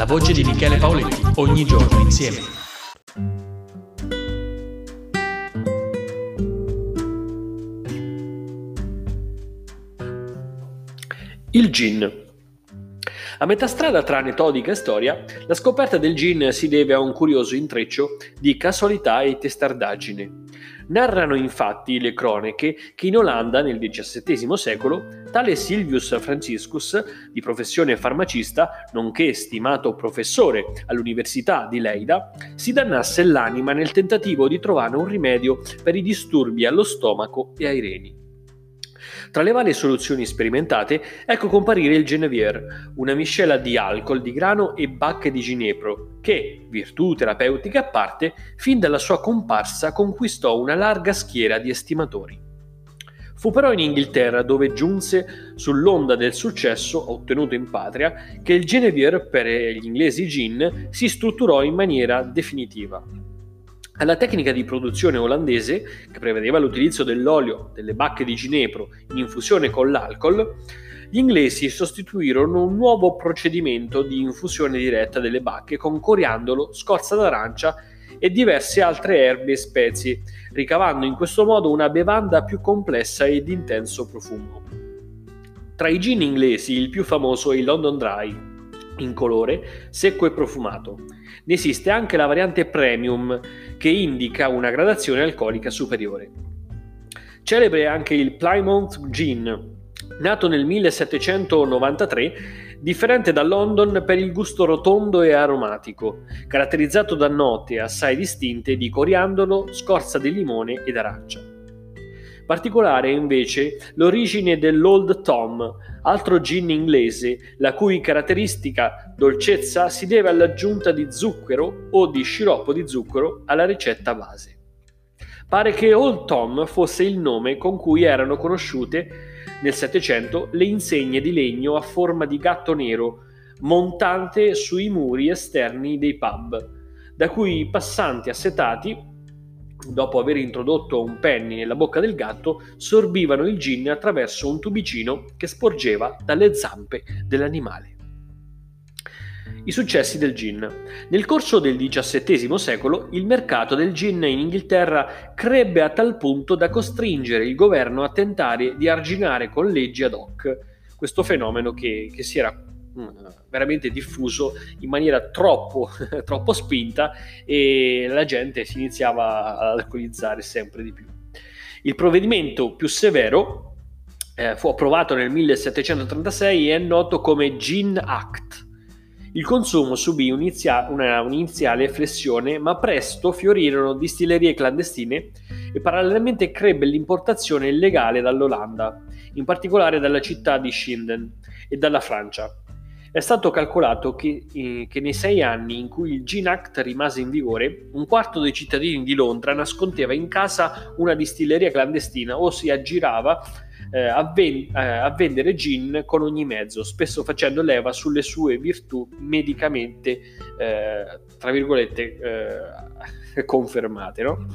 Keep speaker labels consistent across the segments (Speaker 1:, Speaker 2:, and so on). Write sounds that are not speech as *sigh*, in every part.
Speaker 1: La voce di Michele Paoletti, ogni giorno insieme.
Speaker 2: Il gin. A metà strada tra anetodica e storia, la scoperta del gin si deve a un curioso intreccio di casualità e testardaggine. Narrano infatti le cronache che in Olanda nel XVII secolo tale Silvius Franciscus, di professione farmacista, nonché stimato professore all'Università di Leida, si dannasse l'anima nel tentativo di trovare un rimedio per i disturbi allo stomaco e ai reni. Tra le varie soluzioni sperimentate, ecco comparire il Genevieve, una miscela di alcol di grano e bacche di ginepro, che, virtù terapeutica a parte, fin dalla sua comparsa conquistò una larga schiera di estimatori. Fu però in Inghilterra dove giunse sull'onda del successo ottenuto in patria che il Genevieve per gli inglesi gin si strutturò in maniera definitiva. Alla tecnica di produzione olandese, che prevedeva l'utilizzo dell'olio delle bacche di ginepro in infusione con l'alcol, gli inglesi sostituirono un nuovo procedimento di infusione diretta delle bacche con coriandolo, scorza d'arancia e diverse altre erbe e spezie, ricavando in questo modo una bevanda più complessa e di intenso profumo. Tra i gin inglesi il più famoso è il London Dry, in colore, secco e profumato. Ne esiste anche la variante premium, che indica una gradazione alcolica superiore. Celebre anche il Plymouth Gin, nato nel 1793, differente da London per il gusto rotondo e aromatico, caratterizzato da note assai distinte di coriandolo, scorza di limone ed arancia. Particolare è invece l'origine dell'Old Tom, altro gin inglese, la cui caratteristica dolcezza si deve all'aggiunta di zucchero o di sciroppo di zucchero alla ricetta base. Pare che Old Tom fosse il nome con cui erano conosciute nel Settecento le insegne di legno a forma di gatto nero montante sui muri esterni dei pub, da cui i passanti assetati dopo aver introdotto un penny nella bocca del gatto, sorbivano il gin attraverso un tubicino che sporgeva dalle zampe dell'animale. I successi del gin. Nel corso del XVII secolo il mercato del gin in Inghilterra crebbe a tal punto da costringere il governo a tentare di arginare con leggi ad hoc questo fenomeno che, che si era veramente diffuso in maniera troppo, *laughs* troppo spinta e la gente si iniziava ad alcolizzare sempre di più. Il provvedimento più severo eh, fu approvato nel 1736 e è noto come Gin Act. Il consumo subì un'inizia- una, un'iniziale flessione, ma presto fiorirono distillerie clandestine e parallelamente crebbe l'importazione illegale dall'Olanda, in particolare dalla città di Schinden e dalla Francia. È stato calcolato che, eh, che, nei sei anni in cui il Gene Act rimase in vigore, un quarto dei cittadini di Londra nascondeva in casa una distilleria clandestina o si aggirava eh, a, ven- eh, a, vendere gin con ogni mezzo, spesso facendo leva sulle sue virtù medicamente, eh, tra virgolette, eh, *laughs* confermate. No?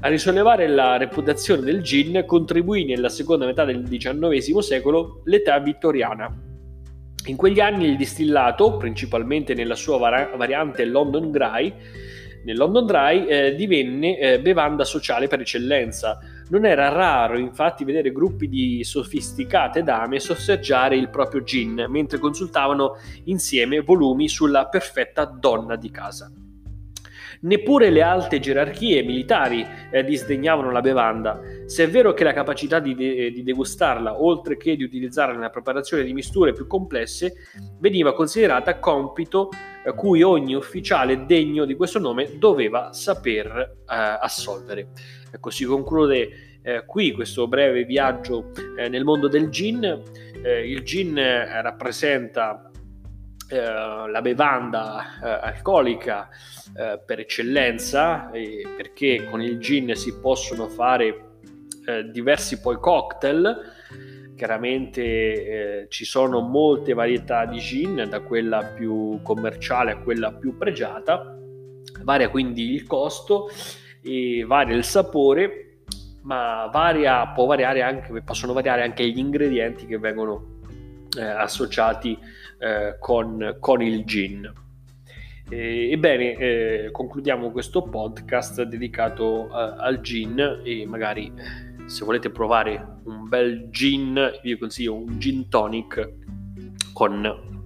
Speaker 2: A risollevare la reputazione del gin contribuì nella seconda metà del XIX secolo l'età vittoriana in quegli anni il distillato, principalmente nella sua vari- variante London Dry, nel London Dry eh, divenne eh, bevanda sociale per eccellenza. Non era raro infatti vedere gruppi di sofisticate dame sorseggiare il proprio gin mentre consultavano insieme volumi sulla perfetta donna di casa. Neppure le alte gerarchie militari eh, disdegnavano la bevanda. Se è vero che la capacità di, de- di degustarla, oltre che di utilizzarla nella preparazione di misture più complesse, veniva considerata compito eh, cui ogni ufficiale degno di questo nome doveva saper eh, assolvere. Ecco, si conclude eh, qui questo breve viaggio eh, nel mondo del gin. Eh, il gin rappresenta eh, la bevanda eh, alcolica eh, per eccellenza, perché con il gin si possono fare eh, diversi poi cocktail. Chiaramente eh, ci sono molte varietà di gin, da quella più commerciale a quella più pregiata, varia quindi il costo e varia il sapore, ma varia, può variare anche, possono variare anche gli ingredienti che vengono eh, associati eh, con, con il gin. Ebbene, eh, concludiamo questo podcast dedicato a, al gin e magari se volete provare un bel gin, vi consiglio un gin tonic con,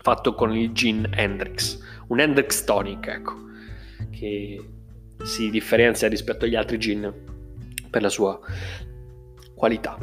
Speaker 2: fatto con il gin Hendrix, un Hendrix tonic, ecco, che si differenzia rispetto agli altri gin per la sua qualità.